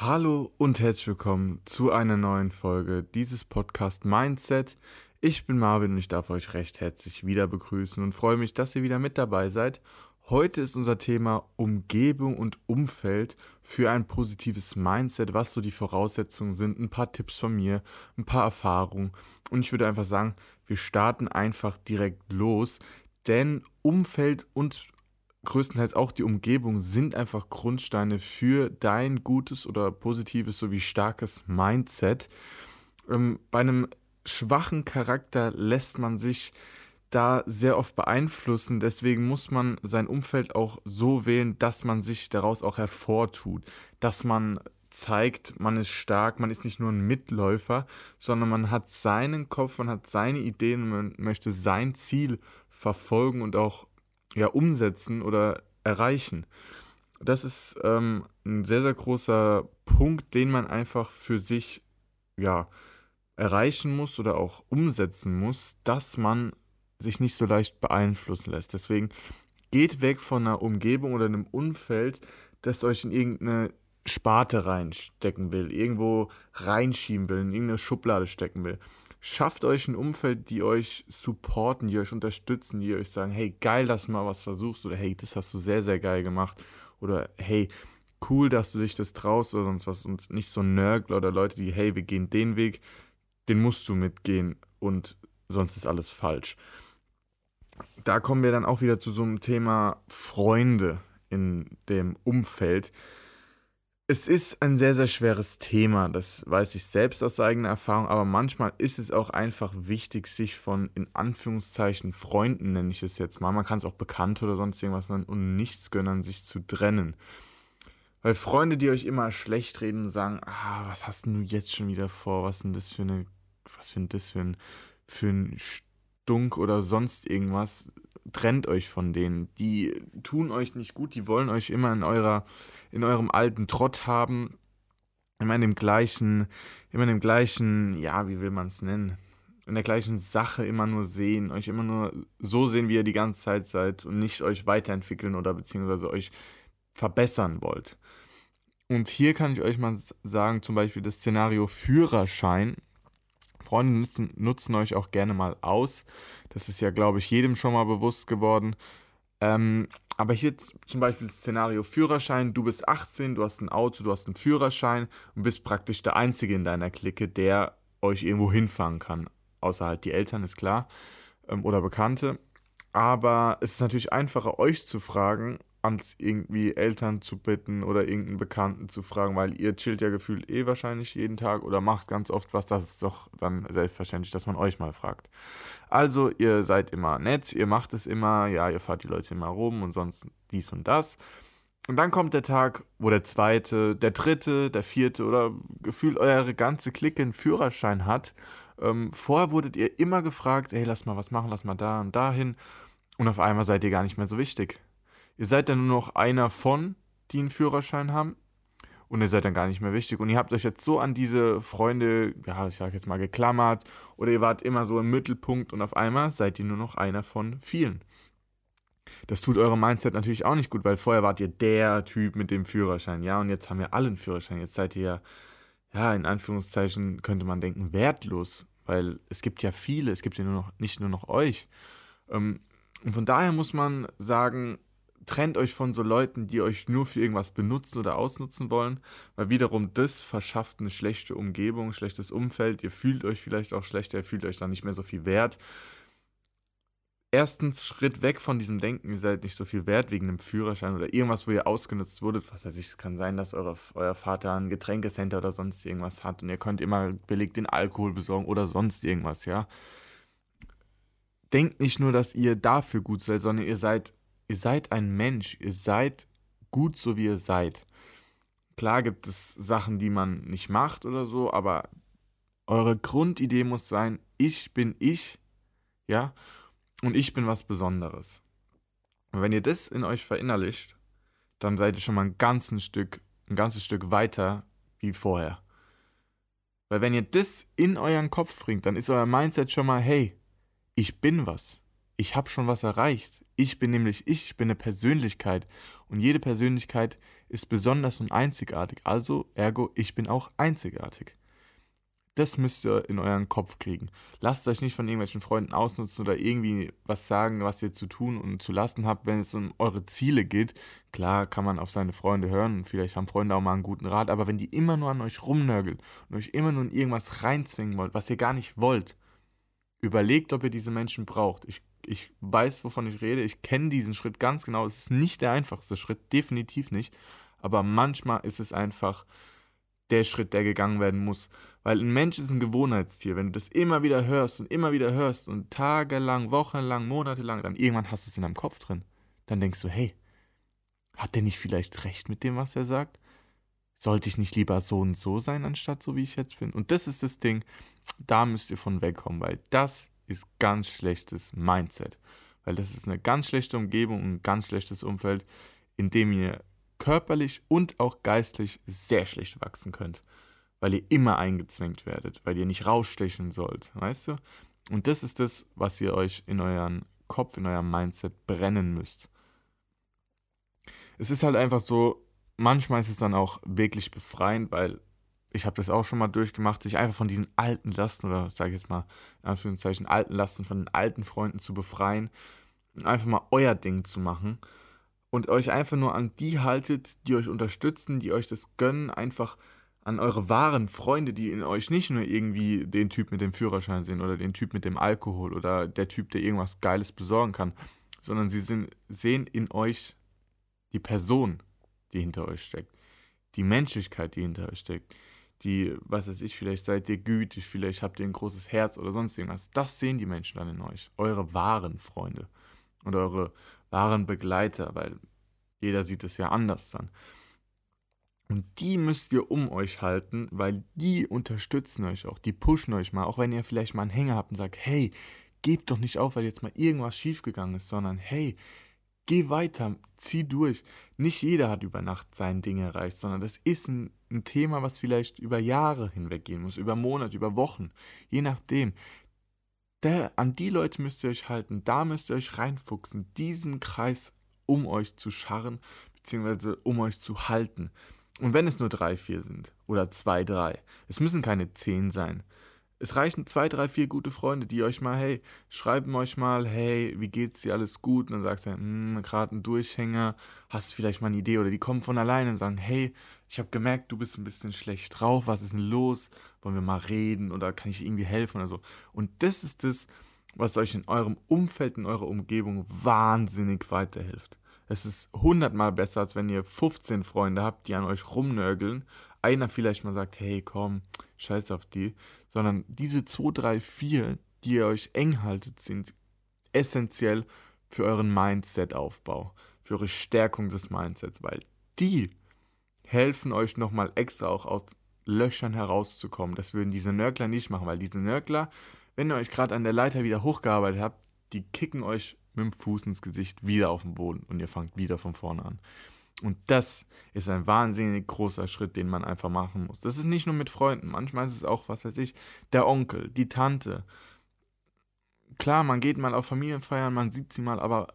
Hallo und herzlich willkommen zu einer neuen Folge dieses Podcast Mindset. Ich bin Marvin und ich darf euch recht herzlich wieder begrüßen und freue mich, dass ihr wieder mit dabei seid. Heute ist unser Thema Umgebung und Umfeld für ein positives Mindset, was so die Voraussetzungen sind, ein paar Tipps von mir, ein paar Erfahrungen und ich würde einfach sagen, wir starten einfach direkt los, denn Umfeld und größtenteils auch die Umgebung sind einfach Grundsteine für dein gutes oder positives sowie starkes Mindset. Ähm, bei einem schwachen Charakter lässt man sich da sehr oft beeinflussen. Deswegen muss man sein Umfeld auch so wählen, dass man sich daraus auch hervortut, dass man zeigt, man ist stark, man ist nicht nur ein Mitläufer, sondern man hat seinen Kopf, man hat seine Ideen, man möchte sein Ziel verfolgen und auch ja, umsetzen oder erreichen. Das ist ähm, ein sehr, sehr großer Punkt, den man einfach für sich ja, erreichen muss oder auch umsetzen muss, dass man sich nicht so leicht beeinflussen lässt. Deswegen geht weg von einer Umgebung oder einem Umfeld, das euch in irgendeine Sparte reinstecken will, irgendwo reinschieben will, in irgendeine Schublade stecken will. Schafft euch ein Umfeld, die euch supporten, die euch unterstützen, die euch sagen, hey, geil, dass du mal was versuchst oder hey, das hast du sehr, sehr geil gemacht oder hey, cool, dass du dich das traust oder sonst was und nicht so Nörgler oder Leute, die, hey, wir gehen den Weg, den musst du mitgehen und sonst ist alles falsch. Da kommen wir dann auch wieder zu so einem Thema Freunde in dem Umfeld. Es ist ein sehr, sehr schweres Thema, das weiß ich selbst aus eigener Erfahrung, aber manchmal ist es auch einfach wichtig, sich von in Anführungszeichen Freunden, nenne ich es jetzt mal, man kann es auch Bekannte oder sonst irgendwas nennen, und nichts gönnen, sich zu trennen. Weil Freunde, die euch immer schlecht reden und sagen, ah, was hast du jetzt schon wieder vor, was denn das für eine, was für das für ein, für ein Stunk oder sonst irgendwas, trennt euch von denen. Die tun euch nicht gut, die wollen euch immer in eurer in eurem alten Trott haben, immer in dem gleichen, immer in dem gleichen, ja, wie will man es nennen? In der gleichen Sache immer nur sehen, euch immer nur so sehen, wie ihr die ganze Zeit seid und nicht euch weiterentwickeln oder beziehungsweise euch verbessern wollt. Und hier kann ich euch mal sagen, zum Beispiel das Szenario Führerschein. Freunde nutzen, nutzen euch auch gerne mal aus. Das ist ja, glaube ich, jedem schon mal bewusst geworden. Ähm, aber hier zum Beispiel das Szenario Führerschein, du bist 18, du hast ein Auto, du hast einen Führerschein und bist praktisch der Einzige in deiner Clique, der euch irgendwo hinfahren kann. Außer halt die Eltern, ist klar, ähm, oder Bekannte. Aber es ist natürlich einfacher, euch zu fragen, als irgendwie Eltern zu bitten oder irgendeinen Bekannten zu fragen, weil ihr chillt ja gefühlt eh wahrscheinlich jeden Tag oder macht ganz oft was. Das ist doch dann selbstverständlich, dass man euch mal fragt. Also, ihr seid immer nett, ihr macht es immer, ja, ihr fahrt die Leute immer rum und sonst dies und das. Und dann kommt der Tag, wo der zweite, der dritte, der vierte oder gefühlt eure ganze Clique einen Führerschein hat. Ähm, vorher wurdet ihr immer gefragt, ey, lass mal was machen, lass mal da und dahin. Und auf einmal seid ihr gar nicht mehr so wichtig. Ihr seid dann nur noch einer von, die einen Führerschein haben. Und ihr seid dann gar nicht mehr wichtig. Und ihr habt euch jetzt so an diese Freunde, ja, ich sag jetzt mal, geklammert. Oder ihr wart immer so im Mittelpunkt und auf einmal seid ihr nur noch einer von vielen. Das tut eurem Mindset natürlich auch nicht gut, weil vorher wart ihr der Typ mit dem Führerschein, ja, und jetzt haben wir alle einen Führerschein. Jetzt seid ihr ja, in Anführungszeichen könnte man denken, wertlos, weil es gibt ja viele, es gibt ja nur noch, nicht nur noch euch. Ähm, und von daher muss man sagen, trennt euch von so Leuten, die euch nur für irgendwas benutzen oder ausnutzen wollen, weil wiederum das verschafft eine schlechte Umgebung, schlechtes Umfeld. Ihr fühlt euch vielleicht auch schlechter, ihr fühlt euch dann nicht mehr so viel wert. Erstens Schritt weg von diesem Denken, ihr seid nicht so viel wert wegen einem Führerschein oder irgendwas, wo ihr ausgenutzt wurdet. Was weiß ich, es kann sein, dass eure, euer Vater ein Getränkecenter oder sonst irgendwas hat und ihr könnt immer billig den Alkohol besorgen oder sonst irgendwas, ja. Denkt nicht nur, dass ihr dafür gut seid, sondern ihr seid ihr seid ein Mensch, ihr seid gut so wie ihr seid. Klar gibt es Sachen, die man nicht macht oder so, aber eure Grundidee muss sein, ich bin ich, ja, und ich bin was Besonderes. Und wenn ihr das in euch verinnerlicht, dann seid ihr schon mal ein ganzes Stück, ein ganzes Stück weiter wie vorher. Weil wenn ihr das in euren Kopf bringt, dann ist euer Mindset schon mal, hey, ich bin was. Ich habe schon was erreicht. Ich bin nämlich ich, ich bin eine Persönlichkeit und jede Persönlichkeit ist besonders und einzigartig. Also, ergo, ich bin auch einzigartig. Das müsst ihr in euren Kopf kriegen. Lasst euch nicht von irgendwelchen Freunden ausnutzen oder irgendwie was sagen, was ihr zu tun und zu lassen habt, wenn es um eure Ziele geht. Klar kann man auf seine Freunde hören und vielleicht haben Freunde auch mal einen guten Rat, aber wenn die immer nur an euch rumnörgeln und euch immer nur in irgendwas reinzwingen wollt, was ihr gar nicht wollt, überlegt, ob ihr diese Menschen braucht. Ich, ich weiß, wovon ich rede. Ich kenne diesen Schritt ganz genau. Es ist nicht der einfachste Schritt, definitiv nicht. Aber manchmal ist es einfach der Schritt, der gegangen werden muss. Weil ein Mensch ist ein Gewohnheitstier. Wenn du das immer wieder hörst und immer wieder hörst und tagelang, wochenlang, monatelang, dann irgendwann hast du es in deinem Kopf drin. Dann denkst du, hey, hat der nicht vielleicht recht mit dem, was er sagt? Sollte ich nicht lieber so und so sein, anstatt so wie ich jetzt bin? Und das ist das Ding, da müsst ihr von wegkommen, weil das ist ganz schlechtes Mindset. Weil das ist eine ganz schlechte Umgebung und ein ganz schlechtes Umfeld, in dem ihr körperlich und auch geistlich sehr schlecht wachsen könnt. Weil ihr immer eingezwängt werdet, weil ihr nicht rausstechen sollt, weißt du? Und das ist das, was ihr euch in euren Kopf, in eurem Mindset brennen müsst. Es ist halt einfach so, manchmal ist es dann auch wirklich befreiend, weil ich habe das auch schon mal durchgemacht, sich einfach von diesen alten Lasten oder sage ich jetzt mal in Anführungszeichen alten Lasten von den alten Freunden zu befreien und einfach mal euer Ding zu machen und euch einfach nur an die haltet, die euch unterstützen, die euch das gönnen, einfach an eure wahren Freunde, die in euch nicht nur irgendwie den Typ mit dem Führerschein sehen oder den Typ mit dem Alkohol oder der Typ, der irgendwas Geiles besorgen kann, sondern sie sind, sehen in euch die Person, die hinter euch steckt, die Menschlichkeit, die hinter euch steckt, die, was weiß ich, vielleicht seid ihr gütig, vielleicht habt ihr ein großes Herz oder sonst irgendwas. Das sehen die Menschen dann in euch, eure wahren Freunde und eure wahren Begleiter, weil jeder sieht es ja anders dann. Und die müsst ihr um euch halten, weil die unterstützen euch auch, die pushen euch mal, auch wenn ihr vielleicht mal einen Hänger habt und sagt, hey, gebt doch nicht auf, weil jetzt mal irgendwas schiefgegangen ist, sondern hey, geh weiter, zieh durch. Nicht jeder hat über Nacht sein Ding erreicht, sondern das ist ein, ein Thema, was vielleicht über Jahre hinweg gehen muss, über Monate, über Wochen, je nachdem der, an die Leute müsst ihr euch halten, da müsst ihr euch reinfuchsen, diesen Kreis um euch zu scharren, beziehungsweise um euch zu halten. Und wenn es nur drei, vier sind oder zwei, drei, es müssen keine zehn sein, es reichen zwei, drei, vier gute Freunde, die euch mal, hey, schreiben euch mal, hey, wie geht's dir, alles gut? Und dann sagst du, hm, gerade ein Durchhänger, hast du vielleicht mal eine Idee? Oder die kommen von alleine und sagen, hey, ich habe gemerkt, du bist ein bisschen schlecht drauf, was ist denn los? Wollen wir mal reden oder kann ich irgendwie helfen oder so? Und das ist das, was euch in eurem Umfeld, in eurer Umgebung wahnsinnig weiterhilft. Es ist hundertmal besser, als wenn ihr 15 Freunde habt, die an euch rumnörgeln. Einer vielleicht mal sagt, hey, komm, scheiß auf die, sondern diese 2, 3, 4, die ihr euch eng haltet, sind essentiell für euren Mindset-Aufbau, für eure Stärkung des Mindsets, weil die helfen euch nochmal extra auch aus Löchern herauszukommen. Das würden diese Nörgler nicht machen, weil diese Nörgler, wenn ihr euch gerade an der Leiter wieder hochgearbeitet habt, die kicken euch mit dem Fuß ins Gesicht wieder auf den Boden und ihr fangt wieder von vorne an. Und das ist ein wahnsinnig großer Schritt, den man einfach machen muss. Das ist nicht nur mit Freunden, manchmal ist es auch, was weiß ich, der Onkel, die Tante. Klar, man geht mal auf Familienfeiern, man sieht sie mal, aber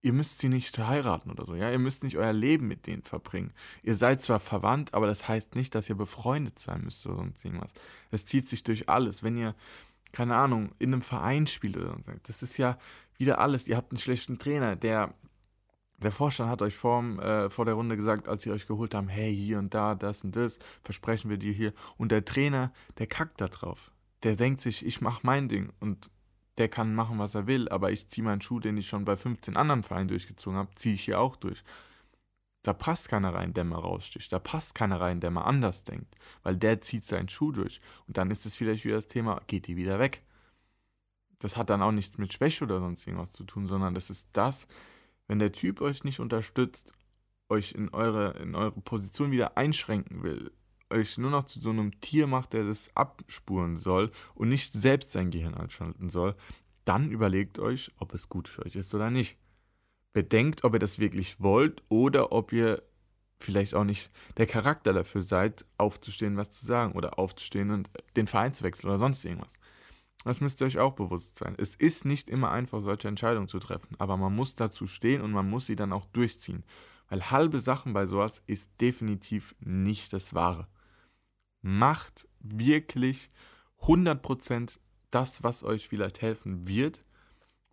ihr müsst sie nicht heiraten oder so, ja? Ihr müsst nicht euer Leben mit denen verbringen. Ihr seid zwar verwandt, aber das heißt nicht, dass ihr befreundet sein müsst oder sonst irgendwas. Es zieht sich durch alles. Wenn ihr, keine Ahnung, in einem Verein spielt oder so, das ist ja wieder alles. Ihr habt einen schlechten Trainer, der der Vorstand hat euch vor, äh, vor der Runde gesagt, als sie euch geholt haben, hey, hier und da, das und das, versprechen wir dir hier. Und der Trainer, der kackt da drauf. Der denkt sich, ich mach mein Ding und der kann machen, was er will, aber ich ziehe meinen Schuh, den ich schon bei 15 anderen Vereinen durchgezogen habe, ziehe ich hier auch durch. Da passt keiner rein, der mal raussticht. Da passt keiner rein, der mal anders denkt. Weil der zieht seinen Schuh durch. Und dann ist es vielleicht wieder das Thema, geht die wieder weg. Das hat dann auch nichts mit Schwäche oder sonst irgendwas zu tun, sondern das ist das, wenn der Typ euch nicht unterstützt, euch in eure, in eure Position wieder einschränken will, euch nur noch zu so einem Tier macht, der das abspuren soll und nicht selbst sein Gehirn einschalten soll, dann überlegt euch, ob es gut für euch ist oder nicht. Bedenkt, ob ihr das wirklich wollt oder ob ihr vielleicht auch nicht der Charakter dafür seid, aufzustehen, was zu sagen oder aufzustehen und den Verein zu wechseln oder sonst irgendwas. Das müsst ihr euch auch bewusst sein. Es ist nicht immer einfach, solche Entscheidungen zu treffen, aber man muss dazu stehen und man muss sie dann auch durchziehen. Weil halbe Sachen bei sowas ist definitiv nicht das Wahre. Macht wirklich 100% das, was euch vielleicht helfen wird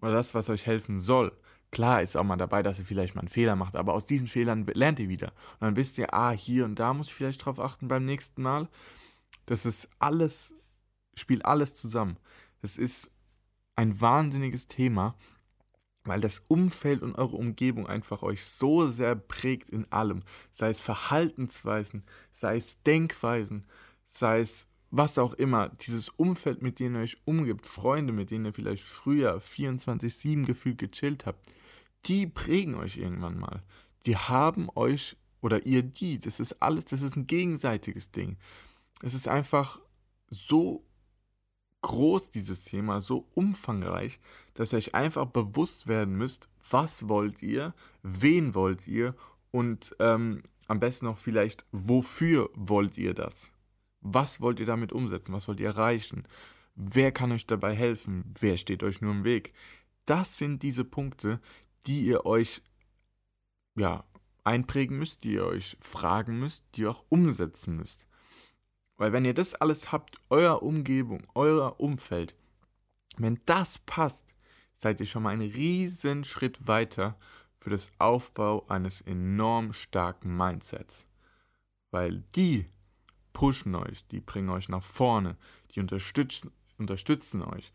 oder das, was euch helfen soll. Klar ist auch mal dabei, dass ihr vielleicht mal einen Fehler macht, aber aus diesen Fehlern lernt ihr wieder. Und dann wisst ihr, ah, hier und da muss ich vielleicht drauf achten beim nächsten Mal. Das ist alles, spielt alles zusammen. Das ist ein wahnsinniges Thema, weil das Umfeld und eure Umgebung einfach euch so sehr prägt in allem. Sei es Verhaltensweisen, sei es Denkweisen, sei es was auch immer, dieses Umfeld, mit dem ihr euch umgibt, Freunde, mit denen ihr vielleicht früher 24-7 gefühlt gechillt habt, die prägen euch irgendwann mal. Die haben euch oder ihr die, das ist alles, das ist ein gegenseitiges Ding. Es ist einfach so groß, dieses Thema, so umfangreich, dass ihr euch einfach bewusst werden müsst, was wollt ihr, wen wollt ihr und ähm, am besten noch vielleicht, wofür wollt ihr das? Was wollt ihr damit umsetzen? Was wollt ihr erreichen? Wer kann euch dabei helfen? Wer steht euch nur im Weg? Das sind diese Punkte, die ihr euch ja, einprägen müsst, die ihr euch fragen müsst, die ihr auch umsetzen müsst. Weil wenn ihr das alles habt, euer Umgebung, euer Umfeld, wenn das passt, seid ihr schon mal einen riesen Schritt weiter für das Aufbau eines enorm starken Mindsets. Weil die pushen euch, die bringen euch nach vorne, die unterstützen, unterstützen euch.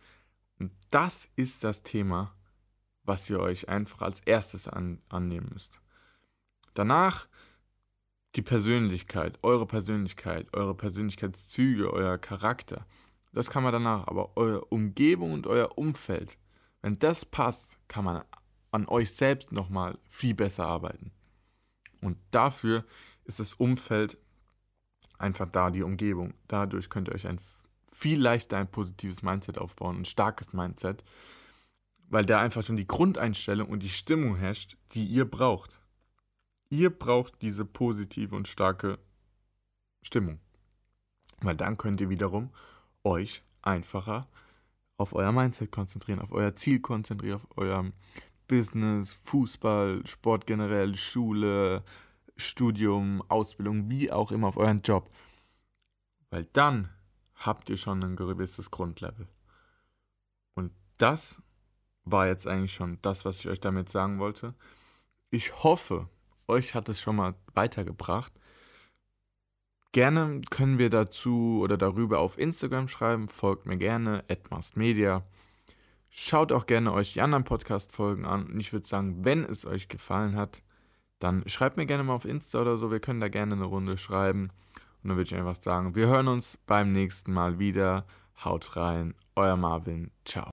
Und das ist das Thema, was ihr euch einfach als erstes an, annehmen müsst. Danach die Persönlichkeit, eure Persönlichkeit, eure Persönlichkeitszüge, euer Charakter. Das kann man danach, aber eure Umgebung und euer Umfeld, wenn das passt, kann man an euch selbst nochmal viel besser arbeiten. Und dafür ist das Umfeld einfach da, die Umgebung. Dadurch könnt ihr euch ein viel leichter ein positives Mindset aufbauen, ein starkes Mindset, weil da einfach schon die Grundeinstellung und die Stimmung herrscht, die ihr braucht. Ihr braucht diese positive und starke Stimmung. Weil dann könnt ihr wiederum euch einfacher auf euer Mindset konzentrieren, auf euer Ziel konzentrieren, auf euer Business, Fußball, Sport generell, Schule, Studium, Ausbildung, wie auch immer, auf euren Job. Weil dann habt ihr schon ein gewisses Grundlevel. Und das war jetzt eigentlich schon das, was ich euch damit sagen wollte. Ich hoffe, euch hat es schon mal weitergebracht. Gerne können wir dazu oder darüber auf Instagram schreiben. Folgt mir gerne, Media. Schaut auch gerne euch die anderen Podcast-Folgen an. Und ich würde sagen, wenn es euch gefallen hat, dann schreibt mir gerne mal auf Insta oder so. Wir können da gerne eine Runde schreiben. Und dann würde ich einfach sagen, wir hören uns beim nächsten Mal wieder. Haut rein, euer Marvin. Ciao.